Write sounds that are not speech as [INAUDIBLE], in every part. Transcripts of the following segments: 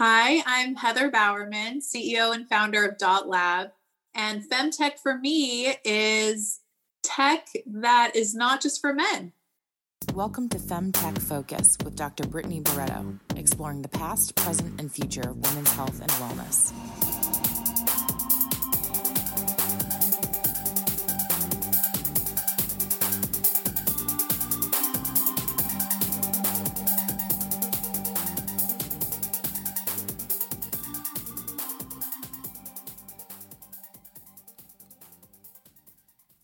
Hi, I'm Heather Bowerman, CEO and founder of Dot Lab. And Femtech for me is tech that is not just for men. Welcome to Femtech Focus with Dr. Brittany Barreto, exploring the past, present, and future of women's health and wellness.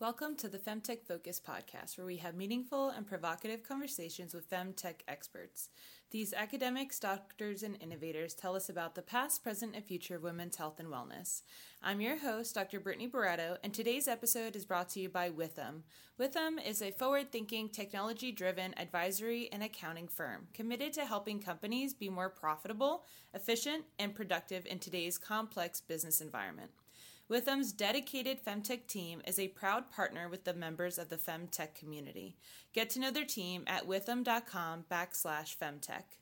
Welcome to the Femtech Focus podcast, where we have meaningful and provocative conversations with Femtech experts. These academics, doctors, and innovators tell us about the past, present, and future of women's health and wellness. I'm your host, Dr. Brittany Barreto, and today's episode is brought to you by Withum. Withum is a forward thinking, technology driven advisory and accounting firm committed to helping companies be more profitable, efficient, and productive in today's complex business environment. Withum's dedicated Femtech team is a proud partner with the members of the Femtech community. Get to know their team at withum.com backslash Femtech.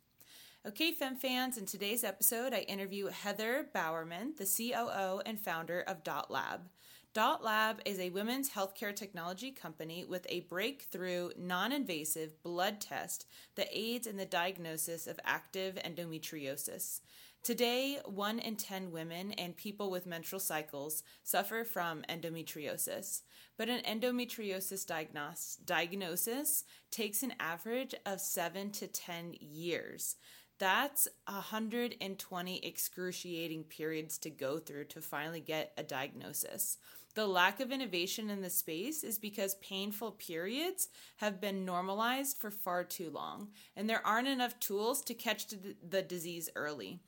Okay, Fem fans, in today's episode, I interview Heather Bowerman, the COO and founder of Dot Lab. Dot Lab is a women's healthcare technology company with a breakthrough non invasive blood test that aids in the diagnosis of active endometriosis. Today, 1 in 10 women and people with menstrual cycles suffer from endometriosis, but an endometriosis diagnos- diagnosis takes an average of 7 to 10 years. That's 120 excruciating periods to go through to finally get a diagnosis. The lack of innovation in the space is because painful periods have been normalized for far too long, and there aren't enough tools to catch the disease early.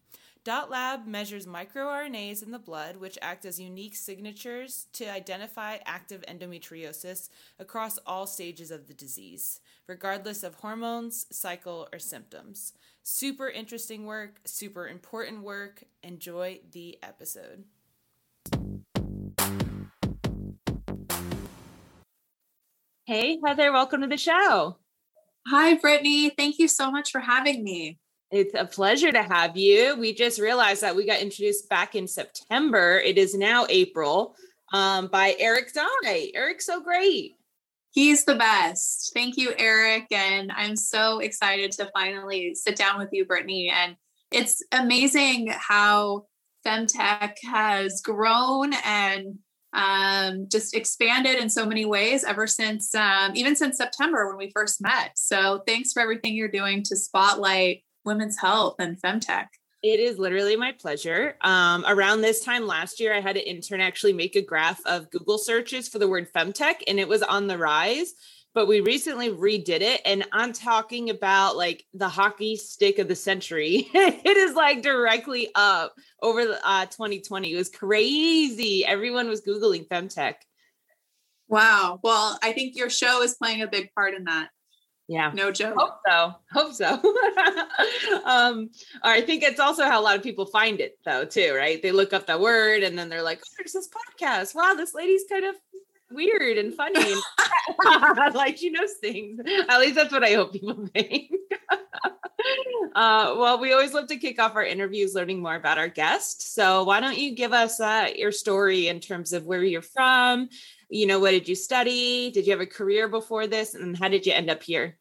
Dot Lab measures microRNAs in the blood, which act as unique signatures to identify active endometriosis across all stages of the disease, regardless of hormones, cycle, or symptoms. Super interesting work, super important work. Enjoy the episode. Hey, Heather, welcome to the show. Hi, Brittany. Thank you so much for having me. It's a pleasure to have you. We just realized that we got introduced back in September. It is now April um, by Eric Dye. Eric's so great. He's the best. Thank you, Eric. And I'm so excited to finally sit down with you, Brittany. And it's amazing how Femtech has grown and um, just expanded in so many ways ever since, um, even since September when we first met. So thanks for everything you're doing to spotlight women's health and femtech. It is literally my pleasure. Um, around this time last year, I had an intern actually make a graph of Google searches for the word femtech, and it was on the rise. But we recently redid it, and I'm talking about like the hockey stick of the century. [LAUGHS] it is like directly up over the, uh, 2020. It was crazy. Everyone was Googling femtech. Wow. Well, I think your show is playing a big part in that. Yeah. No joke. Hope so. Hope so. [LAUGHS] um, I think it's also how a lot of people find it though, too, right? They look up the word and then they're like, oh, there's this podcast. Wow, this lady's kind of weird and funny. [LAUGHS] like she knows things. At least that's what I hope people [LAUGHS] think. uh, well, we always love to kick off our interviews learning more about our guest. So why don't you give us uh, your story in terms of where you're from, you know, what did you study? Did you have a career before this? And how did you end up here?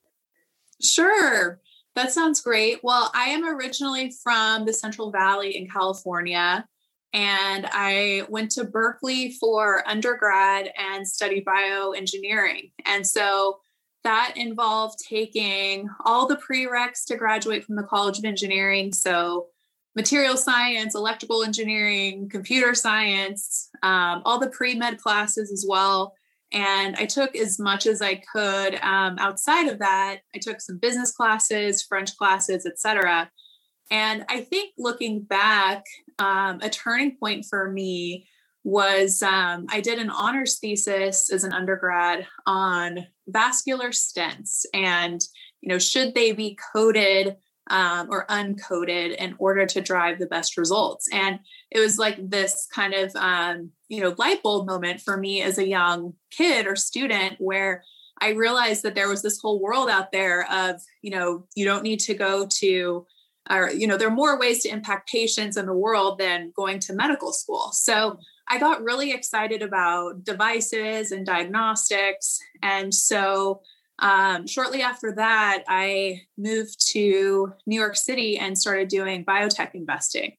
Sure. That sounds great. Well, I am originally from the Central Valley in California, and I went to Berkeley for undergrad and studied bioengineering. And so that involved taking all the prereqs to graduate from the College of Engineering. So material science, electrical engineering, computer science, um, all the pre med classes as well. And I took as much as I could um, outside of that. I took some business classes, French classes, etc. And I think looking back, um, a turning point for me was um, I did an honors thesis as an undergrad on vascular stents and you know should they be coated um, or uncoated in order to drive the best results. And it was like this kind of, um, you know, light bulb moment for me as a young kid or student where I realized that there was this whole world out there of, you know, you don't need to go to or you know there are more ways to impact patients in the world than going to medical school so i got really excited about devices and diagnostics and so um, shortly after that i moved to new york city and started doing biotech investing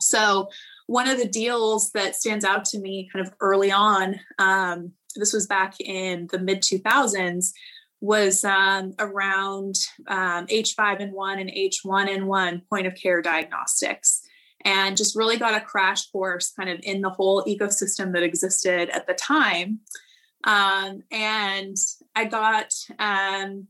so one of the deals that stands out to me kind of early on um, this was back in the mid 2000s was um, around um, H5N1 and H1N1 point of care diagnostics and just really got a crash course kind of in the whole ecosystem that existed at the time. Um, and I got um,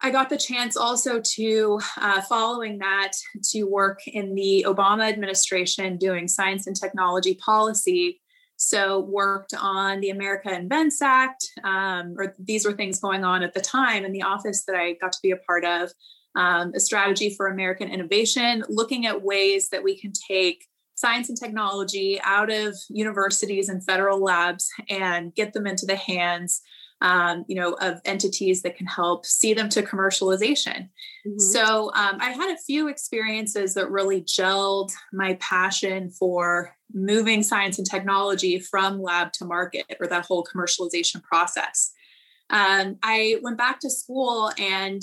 I got the chance also to, uh, following that, to work in the Obama administration doing science and technology policy so worked on the America Invents Act, um, or these were things going on at the time in the office that I got to be a part of. Um, a strategy for American innovation, looking at ways that we can take science and technology out of universities and federal labs and get them into the hands um, you know, of entities that can help see them to commercialization. Mm-hmm. So um, I had a few experiences that really gelled my passion for moving science and technology from lab to market or that whole commercialization process. Um, I went back to school and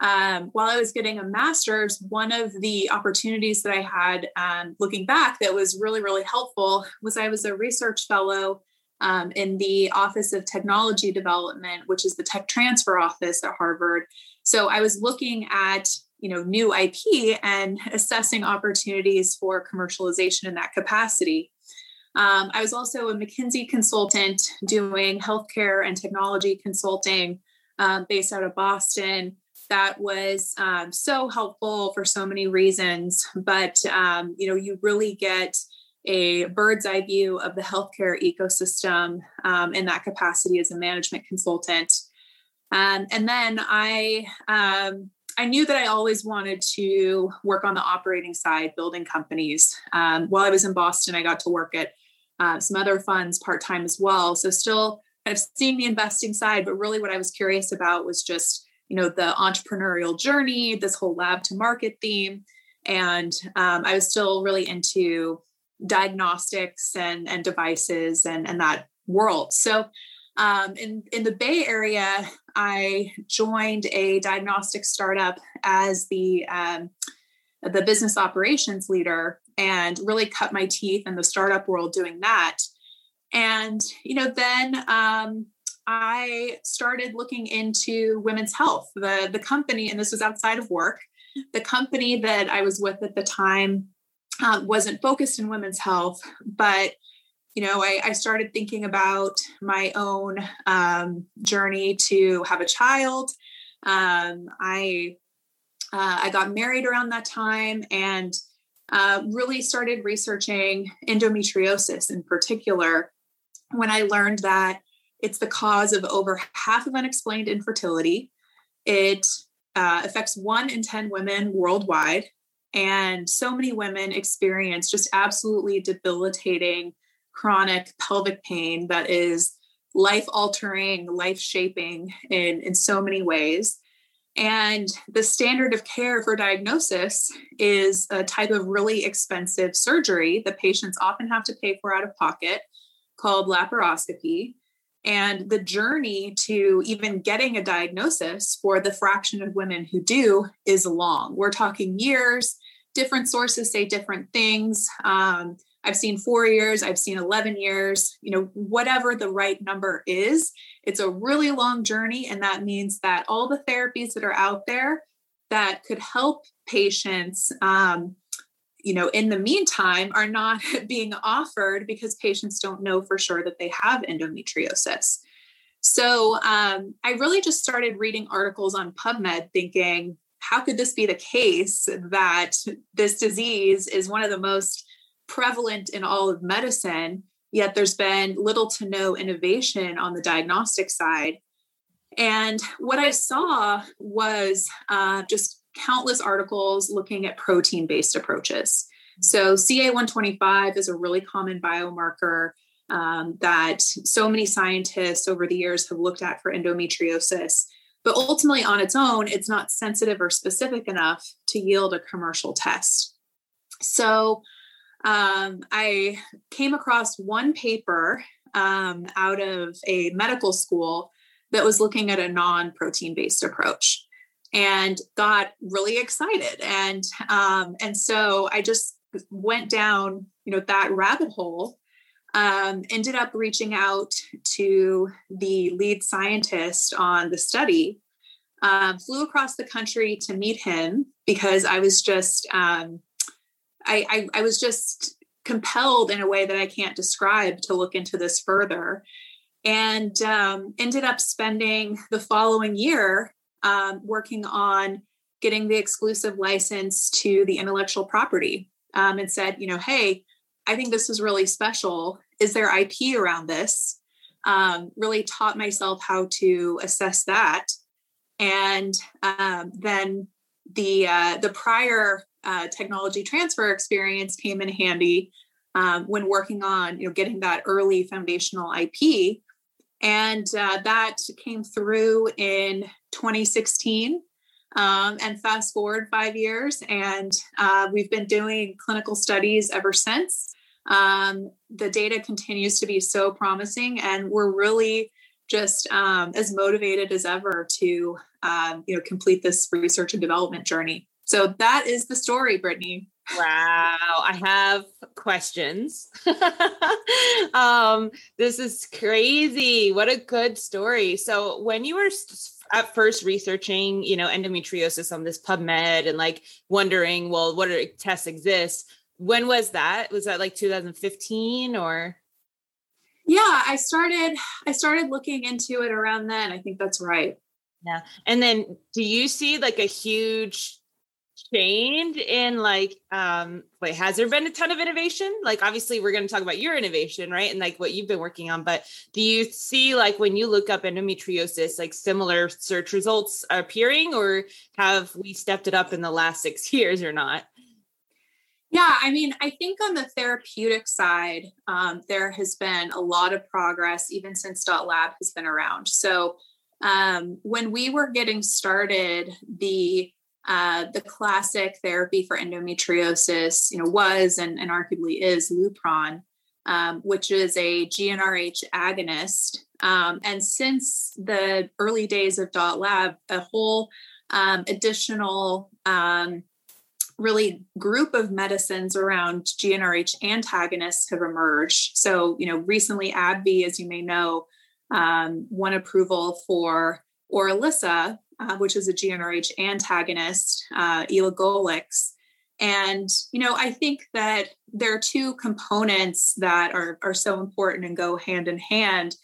um, while I was getting a master's, one of the opportunities that I had um, looking back that was really, really helpful was I was a research fellow um, in the Office of Technology Development, which is the tech transfer office at Harvard. So I was looking at you know new IP and [LAUGHS] assessing opportunities for commercialization in that capacity. Um, I was also a McKinsey consultant doing healthcare and technology consulting um, based out of Boston. That was um, so helpful for so many reasons, but um, you know you really get a bird's eye view of the healthcare ecosystem um, in that capacity as a management consultant. Um, and then I um, I knew that I always wanted to work on the operating side, building companies. Um, while I was in Boston, I got to work at uh, some other funds part time as well. So still kind of seeing the investing side, but really what I was curious about was just you know the entrepreneurial journey, this whole lab to market theme, and um, I was still really into diagnostics and, and devices and, and that world. So um, in, in the Bay Area, I joined a diagnostic startup as the um, the business operations leader and really cut my teeth in the startup world doing that. And you know, then um, I started looking into women's health. The the company, and this was outside of work, the company that I was with at the time um, wasn't focused in women's health, but you know, I, I started thinking about my own um, journey to have a child. Um, I uh, I got married around that time and uh, really started researching endometriosis in particular. When I learned that it's the cause of over half of unexplained infertility, it uh, affects one in ten women worldwide. And so many women experience just absolutely debilitating chronic pelvic pain that is life altering, life shaping in, in so many ways. And the standard of care for diagnosis is a type of really expensive surgery that patients often have to pay for out of pocket called laparoscopy. And the journey to even getting a diagnosis for the fraction of women who do is long. We're talking years, different sources say different things. Um, I've seen four years, I've seen 11 years, you know, whatever the right number is. It's a really long journey. And that means that all the therapies that are out there that could help patients, um, you know, in the meantime, are not [LAUGHS] being offered because patients don't know for sure that they have endometriosis. So um, I really just started reading articles on PubMed thinking, how could this be the case that this disease is one of the most prevalent in all of medicine, yet there's been little to no innovation on the diagnostic side? And what I saw was uh, just countless articles looking at protein based approaches. So, CA125 is a really common biomarker um, that so many scientists over the years have looked at for endometriosis. But ultimately on its own, it's not sensitive or specific enough to yield a commercial test. So um, I came across one paper um, out of a medical school that was looking at a non protein based approach and got really excited. And, um, and so I just went down, you know, that rabbit hole um, ended up reaching out to the lead scientist on the study, um, flew across the country to meet him because I was just, um, I, I, I, was just compelled in a way that I can't describe to look into this further. And um, ended up spending the following year um, working on getting the exclusive license to the intellectual property um, and said, you know, hey, I think this is really special. Is there IP around this? Um, really taught myself how to assess that, and um, then the uh, the prior uh, technology transfer experience came in handy um, when working on you know getting that early foundational IP, and uh, that came through in 2016. Um, and fast forward five years, and uh, we've been doing clinical studies ever since. Um, the data continues to be so promising, and we're really just um, as motivated as ever to um, you know complete this research and development journey. So that is the story, Brittany. Wow, I have questions. [LAUGHS] um, this is crazy. What a good story. So, when you were at first researching, you know, endometriosis on this PubMed and like wondering, well, what are, tests exist? When was that? Was that like 2015 or? Yeah, I started I started looking into it around then. I think that's right. Yeah. And then do you see like a huge change in like um wait has there been a ton of innovation like obviously we're going to talk about your innovation right and like what you've been working on but do you see like when you look up endometriosis like similar search results appearing or have we stepped it up in the last six [LAUGHS] years or not yeah, I mean, I think on the therapeutic side, um, there has been a lot of progress even since Dot Lab has been around. So um, when we were getting started, the uh, the classic therapy for endometriosis, you know, was and, and arguably is Lupron, um, which is a GnRH agonist. Um, and since the early days of Dot Lab, a whole um, additional um, really group of medicines around GnRH antagonists have emerged. So, you know, recently AbbVie, as you may know, um, won approval for Orilissa, uh, which is a GnRH antagonist, uh, elagolix. And, you know, I think that there are two components that are, are so important and go hand in hand.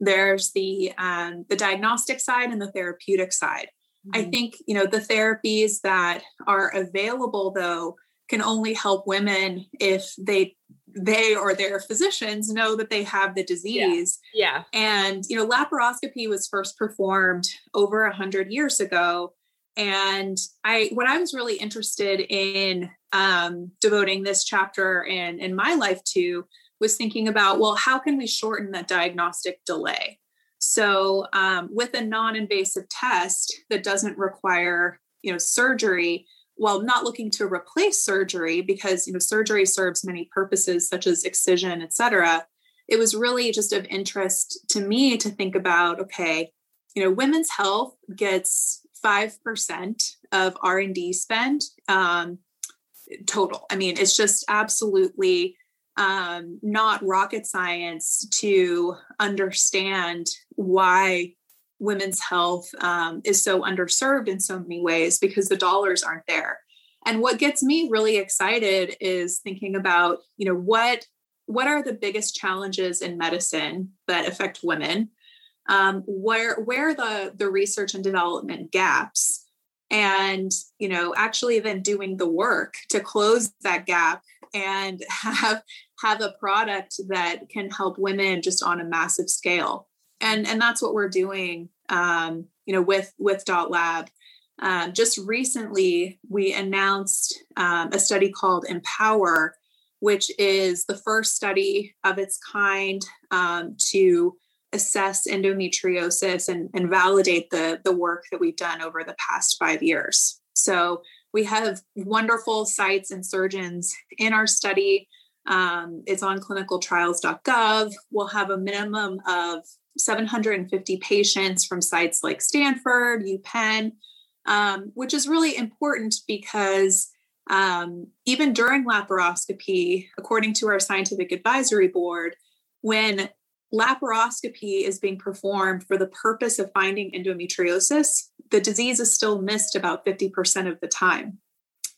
There's the um, the diagnostic side and the therapeutic side. I mm-hmm. think, you know, the therapies that are available though can only help women if they they or their physicians know that they have the disease. Yeah. yeah. And you know, laparoscopy was first performed over a hundred years ago. And I what I was really interested in um, devoting this chapter in in my life to was thinking about, well, how can we shorten that diagnostic delay? So, um, with a non-invasive test that doesn't require, you know, surgery, while not looking to replace surgery because you know surgery serves many purposes such as excision, et cetera, it was really just of interest to me to think about, okay, you know, women's health gets five percent of R and D spend um, total. I mean, it's just absolutely um, not rocket science to understand why women's health um, is so underserved in so many ways because the dollars aren't there. And what gets me really excited is thinking about, you know, what what are the biggest challenges in medicine that affect women? Um, where where the the research and development gaps? And you know, actually then doing the work to close that gap and [LAUGHS] have have a product that can help women just on a massive scale and and that's what we're doing um, you know with with dot lab um, just recently we announced um, a study called empower which is the first study of its kind um, to assess endometriosis and, and validate the, the work that we've done over the past five years. So we have wonderful sites and surgeons in our study. Um, it's on clinicaltrials.gov. We'll have a minimum of 750 patients from sites like Stanford, UPenn, um, which is really important because um, even during laparoscopy, according to our scientific advisory board, when laparoscopy is being performed for the purpose of finding endometriosis, the disease is still missed about 50% of the time.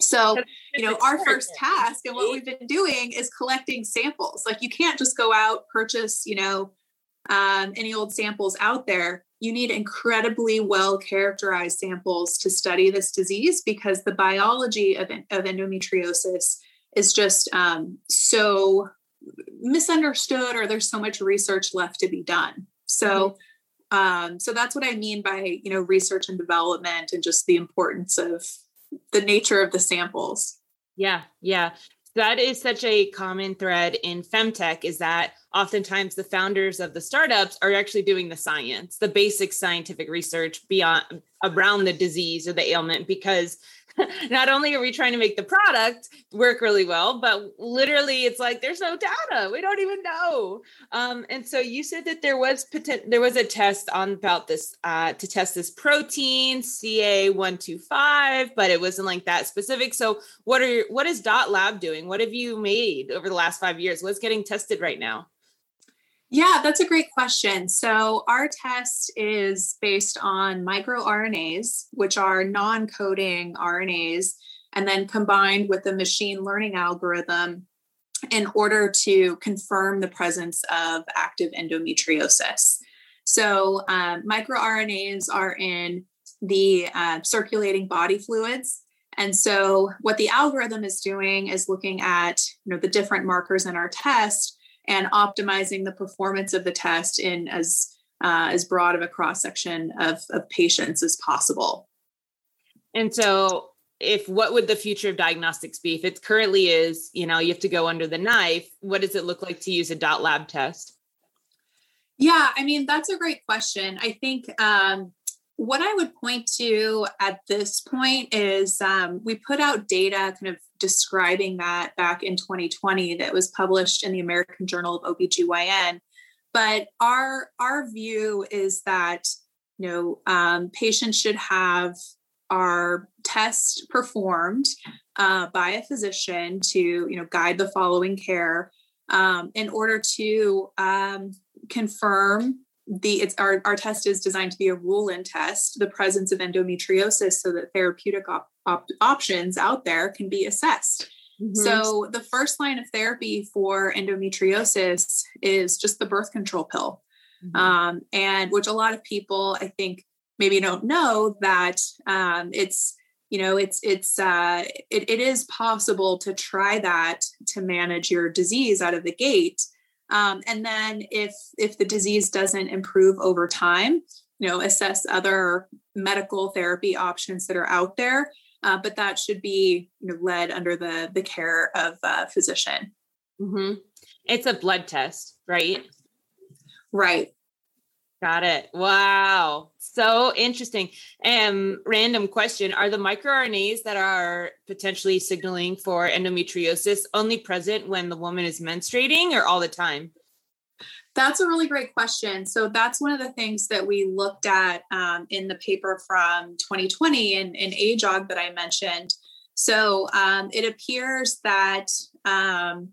So, you know, our first task and what we've been doing is collecting samples. Like, you can't just go out, purchase, you know, um, any old samples out there. You need incredibly well characterized samples to study this disease because the biology of, of endometriosis is just um, so misunderstood or there's so much research left to be done so um, so that's what i mean by you know research and development and just the importance of the nature of the samples. Yeah yeah. That is such a common thread in femtech is that oftentimes the founders of the startups are actually doing the science the basic scientific research beyond around the disease or the ailment because [LAUGHS] not only are we trying to make the product work really well, but literally it's like there's no data. We don't even know. Um, and so you said that there was potent, there was a test on about this uh, to test this protein CA125, but it wasn't like that specific. So what are your, what is Dot Lab doing? What have you made over the last five years? What's getting tested right now? Yeah, that's a great question. So, our test is based on microRNAs, which are non coding RNAs, and then combined with a machine learning algorithm in order to confirm the presence of active endometriosis. So, um, microRNAs are in the uh, circulating body fluids. And so, what the algorithm is doing is looking at you know, the different markers in our test and optimizing the performance of the test in as uh, as broad of a cross section of, of patients as possible. And so, if what would the future of diagnostics be? If it currently is, you know, you have to go under the knife. What does it look like to use a dot lab test? Yeah, I mean that's a great question. I think um, what I would point to at this point is um, we put out data kind of describing that back in 2020 that was published in the American Journal of OBGYN. But our our view is that you know um, patients should have our test performed uh, by a physician to you know guide the following care um, in order to um, confirm the it's our, our test is designed to be a rule-in test the presence of endometriosis so that therapeutic op- op- options out there can be assessed mm-hmm. so the first line of therapy for endometriosis is just the birth control pill mm-hmm. um, and which a lot of people i think maybe don't know that um, it's you know it's it's uh, it, it is possible to try that to manage your disease out of the gate um, and then if if the disease doesn't improve over time, you know, assess other medical therapy options that are out there. Uh, but that should be you know, led under the the care of a physician. Mm-hmm. It's a blood test, right? Right. Got it. Wow. So interesting. Um, random question. Are the microRNAs that are potentially signaling for endometriosis only present when the woman is menstruating or all the time? That's a really great question. So that's one of the things that we looked at um, in the paper from 2020 in, in AJOG that I mentioned. So um, it appears that um,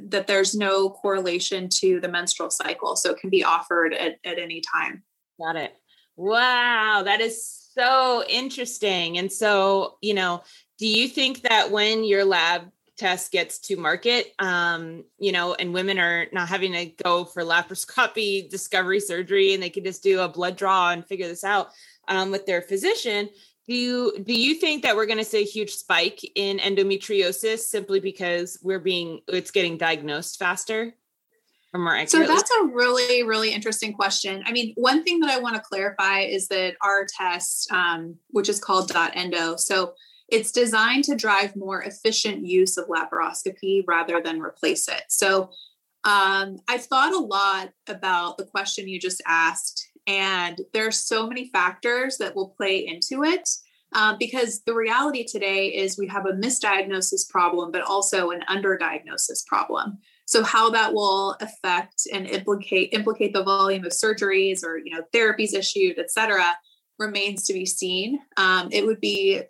that there's no correlation to the menstrual cycle. So it can be offered at, at any time. Got it. Wow, that is so interesting. And so, you know, do you think that when your lab test gets to market, um, you know, and women are not having to go for laparoscopy discovery surgery and they can just do a blood draw and figure this out um, with their physician, do you do you think that we're going to see a huge spike in endometriosis simply because we're being it's getting diagnosed faster or more accurately? So that's a really really interesting question. I mean, one thing that I want to clarify is that our test, um, which is called Dot Endo, so it's designed to drive more efficient use of laparoscopy rather than replace it. So Um, I've thought a lot about the question you just asked, and there are so many factors that will play into it. Uh, because the reality today is we have a misdiagnosis problem, but also an underdiagnosis problem. So how that will affect and implicate implicate the volume of surgeries or you know therapies issued, et cetera, remains to be seen. Um, it would be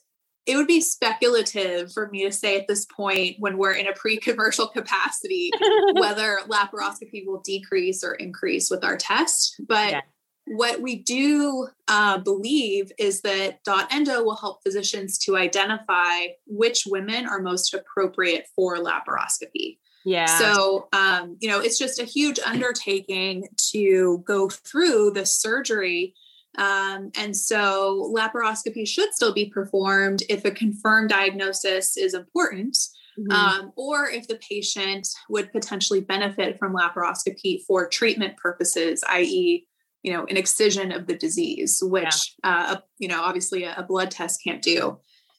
it would be speculative for me to say at this point when we're in a pre-commercial [LAUGHS] capacity [LAUGHS] whether laparoscopy will decrease or increase with our test but yeah. What we do uh, believe is that dot endo will help physicians to identify which women are most appropriate for laparoscopy yeah so um, you know it's just a huge undertaking to go through the surgery um, and so laparoscopy should still be performed if a confirmed diagnosis is important. Mm-hmm. Um, or if the patient would potentially benefit from laparoscopy for treatment purposes, i.e., you know, an excision of the disease, which yeah. uh, you know, obviously a, a, blood test can't do.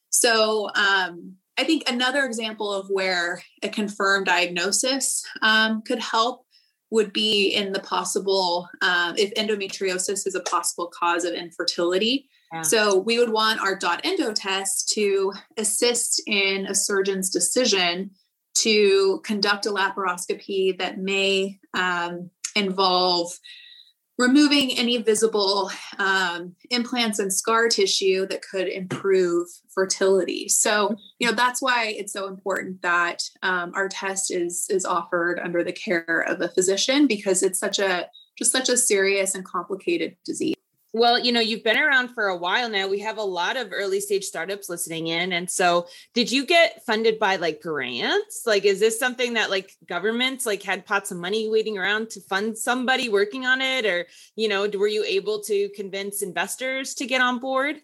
So um, I think another example of where a confirmed diagnosis um, could help would be in the possible um, if endometriosis is a possible cause of infertility. Yeah. So we would want our dot endo test to assist in a surgeon's decision to conduct a laparoscopy that may um, involve removing any visible um, implants and scar tissue that could improve fertility. So, you know, that's why it's so important that um, our test is is offered under the care of a physician because it's such a just such a serious and complicated disease. Well, you know, you've been around for a while now. We have a lot of early stage startups listening in. And so, did you get funded by like grants? Like, is this something that like governments like had pots of money waiting around to fund somebody working on it? Or, you know, were you able to convince investors to get on board?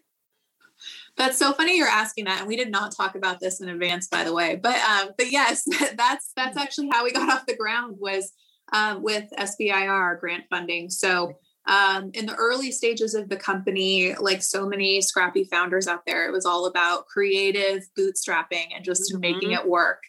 That's so funny you're asking that, and we did not talk about this in advance, by the way. But um, but yes, [LAUGHS] that's that's actually how we got off the ground was um, with SBIR grant funding. So um, in the early stages of the company, like so many scrappy founders out there, it was all about creative bootstrapping and just mm-hmm. making it work.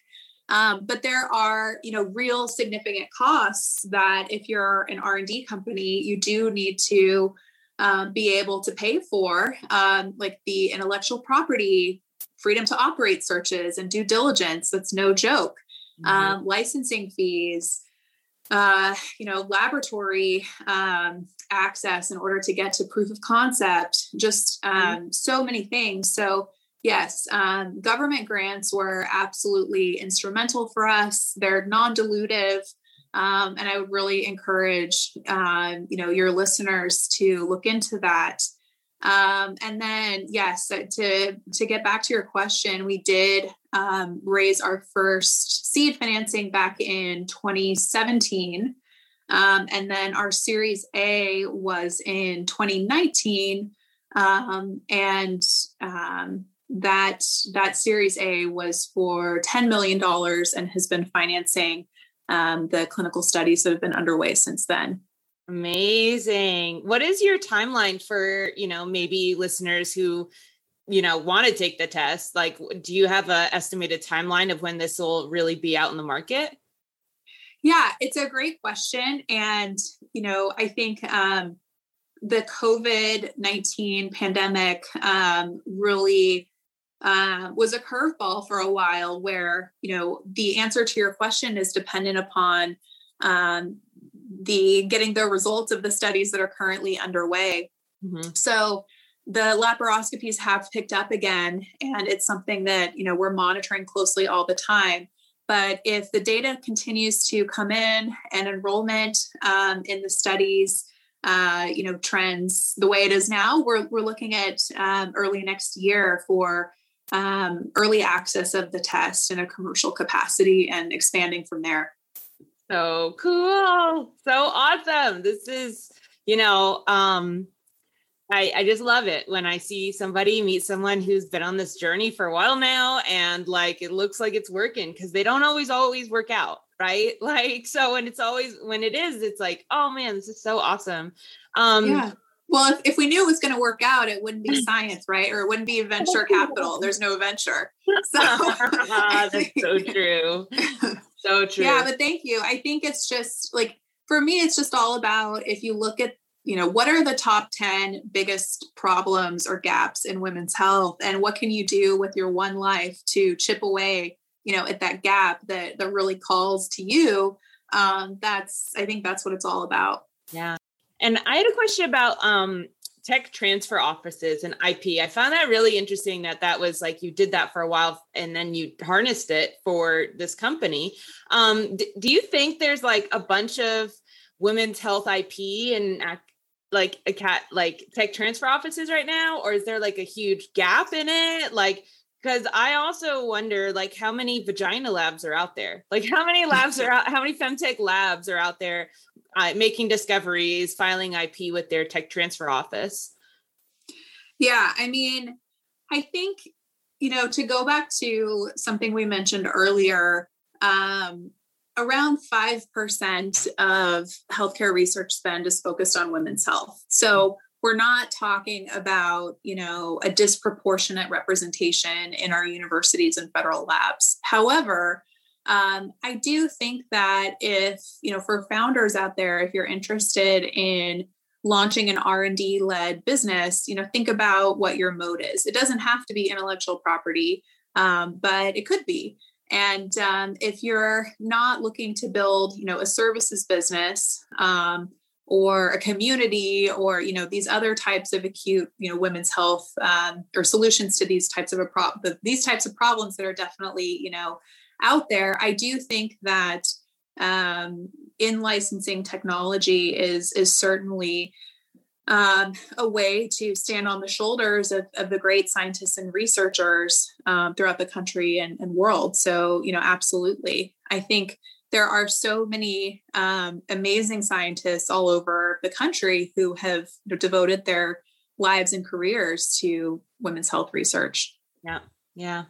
Um, but there are, you know, real significant costs that if you're an R&D company, you do need to um, be able to pay for, um, like the intellectual property, freedom to operate searches and due diligence. That's no joke. Mm-hmm. Um, licensing fees, uh, you know, laboratory um, access in order to get to proof of concept, just mm-hmm. um, mm-hmm. so many things. So, yes, um, government grants were absolutely instrumental for us. They're non dilutive. Um, and I would really encourage, um, you know, your listeners to look into that. Um, and then, yes, to to get back to your question, we did um, raise our first seed financing back in 2017. Um, and then our Series A was in 2019. Um, and um, that, that Series A was for $10 million and has been financing um, the clinical studies that have been underway since then. Amazing. What is your timeline for, you know, maybe listeners who you know want to take the test like do you have a estimated timeline of when this will really be out in the market yeah it's a great question and you know i think um, the covid-19 pandemic um, really uh, was a curveball for a while where you know the answer to your question is dependent upon um, the getting the results of the studies that are currently underway mm-hmm. so the laparoscopies have picked up again and it's something that you know we're monitoring closely all the time but if the data continues to come in and enrollment um, in the studies uh, you know trends the way it is now we're, we're looking at um, early next year for um, early access of the test in a commercial capacity and expanding from there. So cool. So awesome. This is you know um I, I just love it when I see somebody meet someone who's been on this journey for a while now and like it looks like it's working because they don't always always work out, right? [LAUGHS] Like so when it's always when it is, it's like, oh man, this is so awesome. Um yeah. Well, if, if we knew it was going to work out, it wouldn't be science, right? Or it wouldn't be venture capital. There's no venture. [LAUGHS] So ah, that's [LAUGHS] so true. So So true. Yeah, but thank you. I think it's just like for me, it's just all about if you look at you know what are the top 10 biggest problems or gaps in women's health? And what can you do with your one life to chip away you know at that gap that that really calls to you? Um that's i think that's what it's all about. Yeah. And i had a question about um tech transfer offices and ip i found that really interesting that that was like you did that for a while and then you harnessed it for this company. Um do you think there's like a bunch of women's health ip and like a cat like tech transfer offices right now or is there like a huge gap in it like because I also wonder like how many vagina labs are out there. Like how many labs are [LAUGHS] out, how many femtech labs are out there uh, making discoveries, filing IP with their tech transfer office. Yeah, I mean, I think you know to go back to something we mentioned earlier. Um, around 5% of healthcare research spend is focused on women's health. So we're not talking about you know a disproportionate representation in our universities and federal labs. However um, i do think that if you know for founders out there if you're interested in launching an r&d led business you know think about what your moat is. It doesn't have to be intellectual property um, but it could be and um, if you're not looking to build you know a services business um, or a community or you know these other types of acute you know women's health um, or solutions to these types of a pro- these types of problems that are definitely you know out there i do think that um, in licensing technology is is certainly um, a way to stand on the shoulders of, of the great scientists and researchers um, throughout the country and, and world so you know absolutely i think there are so many um, amazing scientists all over the country who have devoted their lives and careers to women's health research. Yeah, yeah.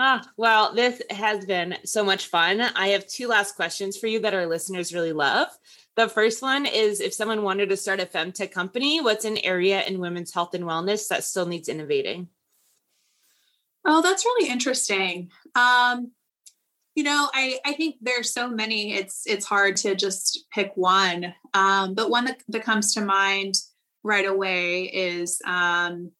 Ah, well, this has been so much fun. I have two last questions for you that our listeners really love. The first one is if someone wanted to start a femtech company, what's an area in women's health and wellness that still needs innovating? Oh, that's really interesting. Um, you know i i think there's so many it's it's hard to just pick one um, but one that, that comes to mind right away is um,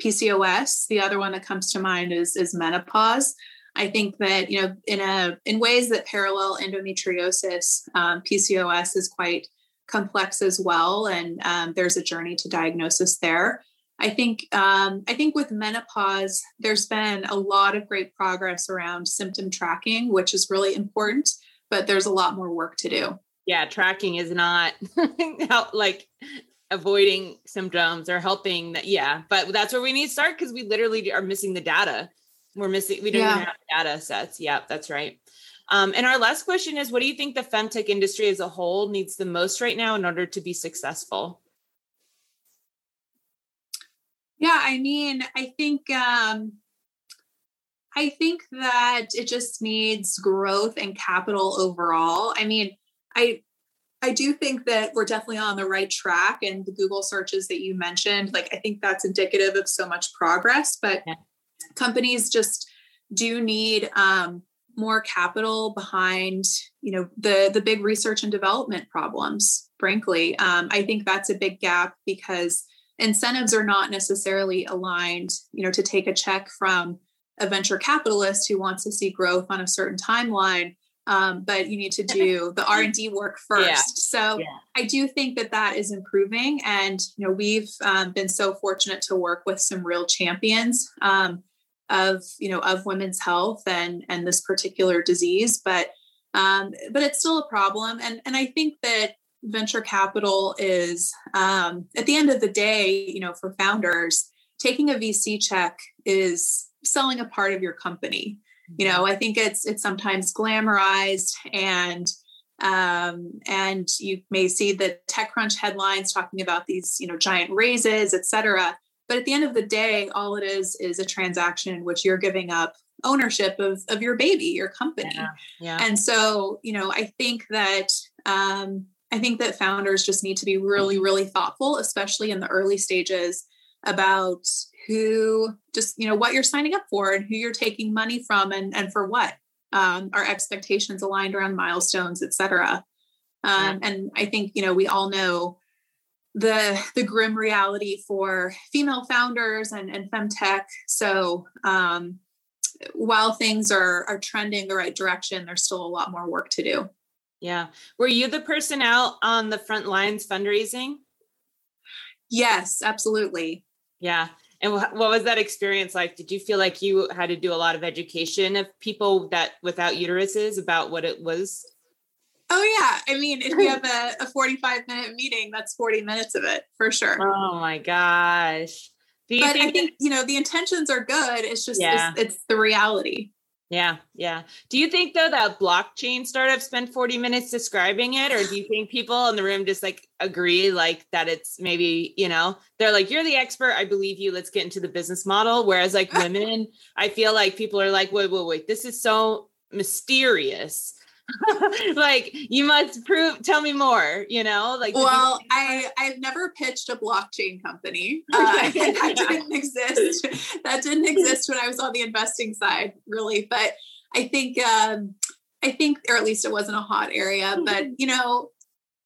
pcos the other one that comes to mind is is menopause. I think that you know in a in ways that parallel endometriosis um, pcos is quite complex as well and um, there's a journey to diagnosis there. I think um, I think with menopause, there's been a lot of great progress around symptom tracking, which is really important, but there's a lot more work to do. Yeah, tracking is not [LAUGHS] like avoiding symptoms or helping that. Yeah, but that's where we need to start because we literally are missing the data. We're missing. We don't yeah. even have data sets. Yeah, that's right. Um, and our last question is: What do you think the femtech industry as a whole needs the most right now in order to be successful? Yeah, I mean, I think um, I think that it just needs growth and capital overall. I mean, I I do think that we're definitely on the right track and the Google searches that you mentioned, like I think that's indicative of so much progress, but yeah. companies just do need um, more capital behind, you know, the the big research and development problems. Frankly, um, I think that's a big gap because incentives are not necessarily aligned you know to take a check from a venture capitalist who wants to see growth on a certain timeline um, but you need to [LAUGHS] do the r&d work first yeah. so yeah. i do think that that is improving and you know we've um, been so fortunate to work with some real champions um, of you know of women's health and and this particular disease but um, but it's still a problem and and i think that venture capital is um, at the end of the day you know for founders taking a vc check is selling a part of your company you know i think it's it's sometimes glamorized and um, and you may see the techcrunch headlines talking about these you know giant raises et cetera. But at the end of the day all it is is a transaction in which you're giving up ownership of, of your baby your company. Yeah, yeah. and so you know i think that um, I think that founders just need to be really, really thoughtful, especially in the early stages, about who just, you know, what you're signing up for and who you're taking money from and, and for what. um, our expectations aligned around milestones, et cetera. Um, and I think you know we all know the the grim reality for female founders and and femtech. So um, while things are are trending the right direction, there's still a lot more work to do. Yeah. Were you the person out on the front lines fundraising? Yes, absolutely. Yeah. And what was that experience like? Did you feel like you had to do a lot of education of people that without uteruses about what it was? Oh yeah. I mean, if you have [LAUGHS] a, a 45 minute meeting, that's 40 minutes of it for sure. Oh my gosh. but think I think, you know, the intentions are good. It's just, yeah. it's, it's the reality. Yeah, yeah. Do you think though that blockchain startup spent 40 minutes describing it, or do you think people in the room just like agree like that it's maybe, you know, they're like, you're the expert, I believe you, let's get into the business model. Whereas like women, I feel like people are like, wait, wait, wait, this is so mysterious [LAUGHS] like you must prove tell me more you know? Like well you- i i've never pitched a blockchain company. [LAUGHS] Uh, [LAUGHS] that didn't exist. That didn't exist when i was on the investing side really. But i think um i think or at least it wasn't a hot area but you know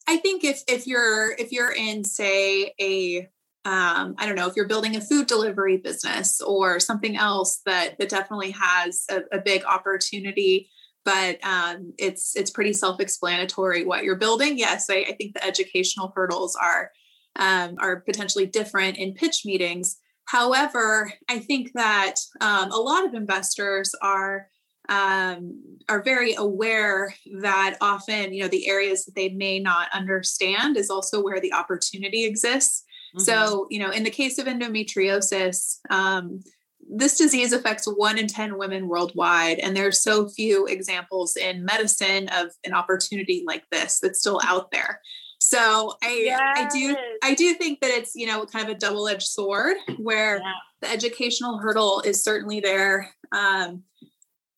i think if if you're if you're in say a um, I don't know if you're building a food delivery business or something else that that definitely has a, a big opportunity but um, it's it's pretty self-explanatory what you're building. Yes, I, I think the educational hurdles are um, are potentially different in pitch meetings. However, I think that um, a lot of investors are um, are very aware that often you know the areas that they may not understand is also where the opportunity exists. Mm-hmm. So you know, in the case of endometriosis, um, this disease affects one in 10 women worldwide. And there are so few examples in medicine of an opportunity like this that's still out there. So I, yes. I do I do think that it's you know kind of a double edged sword where yeah. the educational hurdle is certainly there um,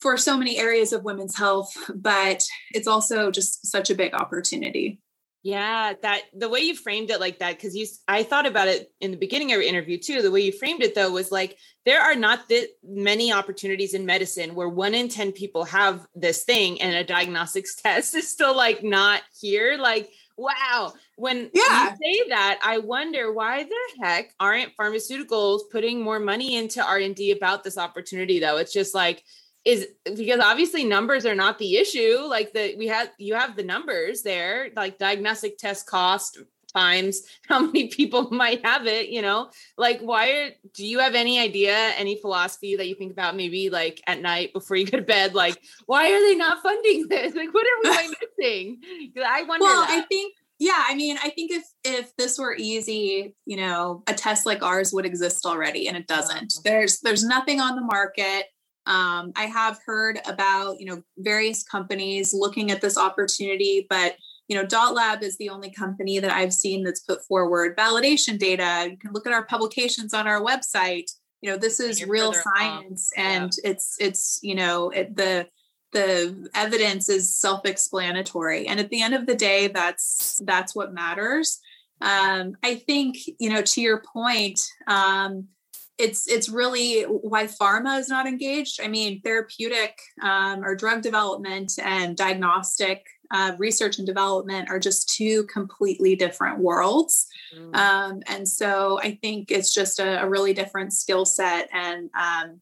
for so many areas of women's health, but it's also just such a big opportunity. Yeah, that the way you framed it like that, because you, I thought about it in the beginning of your interview too. The way you framed it though was like there are not that many opportunities in medicine where one in 10 people have this thing and a diagnostics [LAUGHS] test is still like not here. Like, wow. When yeah. you say that, I wonder why the heck aren't pharmaceuticals putting more money into R&D about this opportunity though? It's just like, is because obviously numbers are not the issue like the we have you have the numbers there like diagnostic test cost times [LAUGHS] how many people [LAUGHS] might have it you know? Like why are, do you have any idea any philosophy that you think about maybe like at night before you go to bed? Like why are they not funding [LAUGHS] this? Like what are we missing? I wonder well that. i think yeah i mean i think if if this were easy you know a test like ours would exist already and it doesn't. There's there's nothing on the market um, I have heard about, you know, various companies looking at this opportunity, but you know, Dot Lab is the only company that I've seen that's put forward validation data. You can look at our publications on our website. You know, this is real science, and it's it's you know it, the the evidence is self-explanatory. And at the end of the day, that's that's what matters. Um, I think you know to your point. Um, it's it's really why pharma is not engaged. I mean, therapeutic um, or drug development and diagnostic uh, research and development are just two completely different worlds. Mm. Um, and so I think it's just a, a really different skill set and um,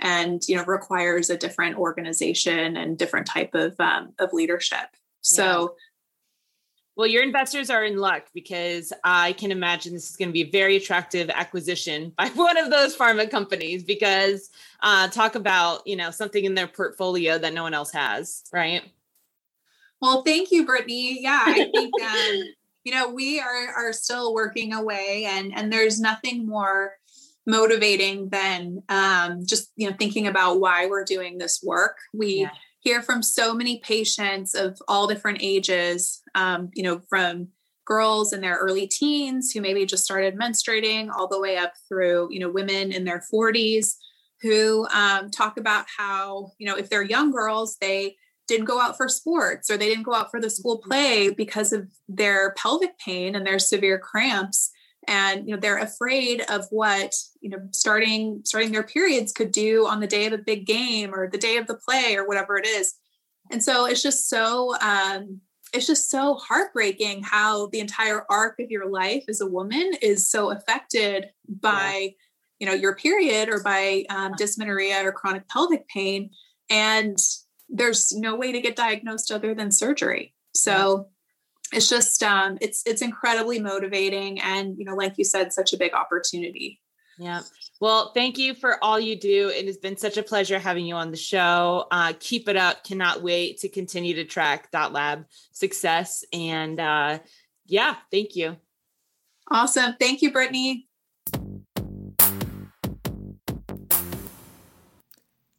and you know requires a different organization and different type of um, of leadership. So well, your investors are in luck because I can imagine this is going to be a very attractive acquisition [LAUGHS] by one of those pharma companies because uh, talk about, you know, something in their portfolio that no one else has, right? Well, thank you, Brittany. Yeah, I [LAUGHS] think, um, you know, we are, are still working away and, and there's nothing more motivating than um, just, you know, thinking about why we're doing this work. We, yeah hear from so many patients of all different ages, um, you know, from girls in their early teens who maybe just started menstruating all the way up through, you know, women in their 40s who um, talk about how, you know, if they're young girls, they didn't go out for sports or they didn't go out for the school play because of their pelvic pain and their severe cramps and you know they're afraid of what you know starting starting their periods could do on the day of a big game or the day of the play or whatever it is and so it's just so um it's just so heartbreaking how the entire arc of your life as a woman is so affected by yeah. you know your period or by um, dysmenorrhea or chronic pelvic pain and there's no way to get diagnosed other than surgery so. It's just um, it's it's incredibly motivating and you know like you said such a big opportunity yeah well, thank you for all you do. It has been such a pleasure having you on the show. Uh, keep it up. Cannot wait to continue to track Dot Lab success. And uh, yeah, thank you. Awesome. Thank you, Brittany.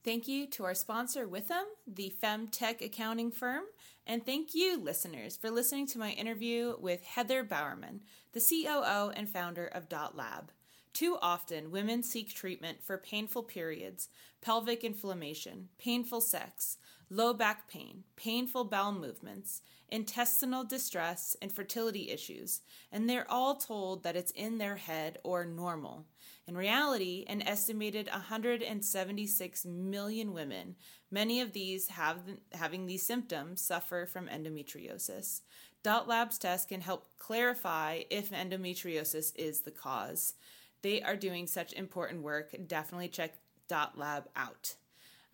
Thank you to our sponsor Withum, the Femtech accounting firm. And thank you, listeners, for listening to my interview with Heather Bowerman, the COO and founder of Dot Lab. Too often, women seek treatment for painful periods, pelvic inflammation, painful sex, low back pain, painful bowel movements, intestinal distress, and fertility issues, and they're all told that it's in their head or normal. In reality, an estimated 176 million women, many of these have having these symptoms, suffer from endometriosis. Dot Labs test can help clarify if endometriosis is the cause. They are doing such important work. Definitely check Dot Lab out.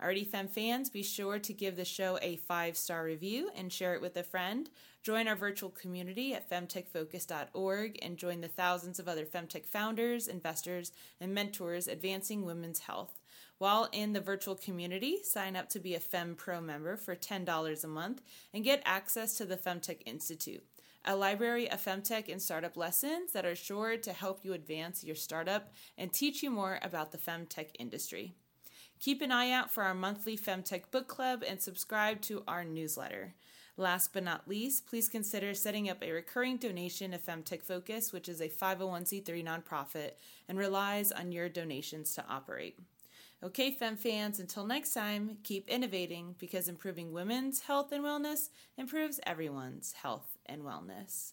Already, Fem fans, be sure to give the show a five star review and share it with a friend. Join our virtual community at femtechfocus.org and join the thousands of other femtech founders, investors, and mentors advancing women's health. While in the virtual community, sign up to be a Fem Pro member for $10 a month and get access to the Femtech Institute a library of femtech and startup lessons that are sure to help you advance your startup and teach you more about the femtech industry. Keep an eye out for our monthly Femtech Book Club and subscribe to our newsletter. Last but not least, please consider setting up a recurring donation to Femtech Focus, which is a 501c3 nonprofit and relies on your donations to operate. Okay, Fem fans, until next time, keep innovating because improving women's health and wellness improves everyone's health and wellness.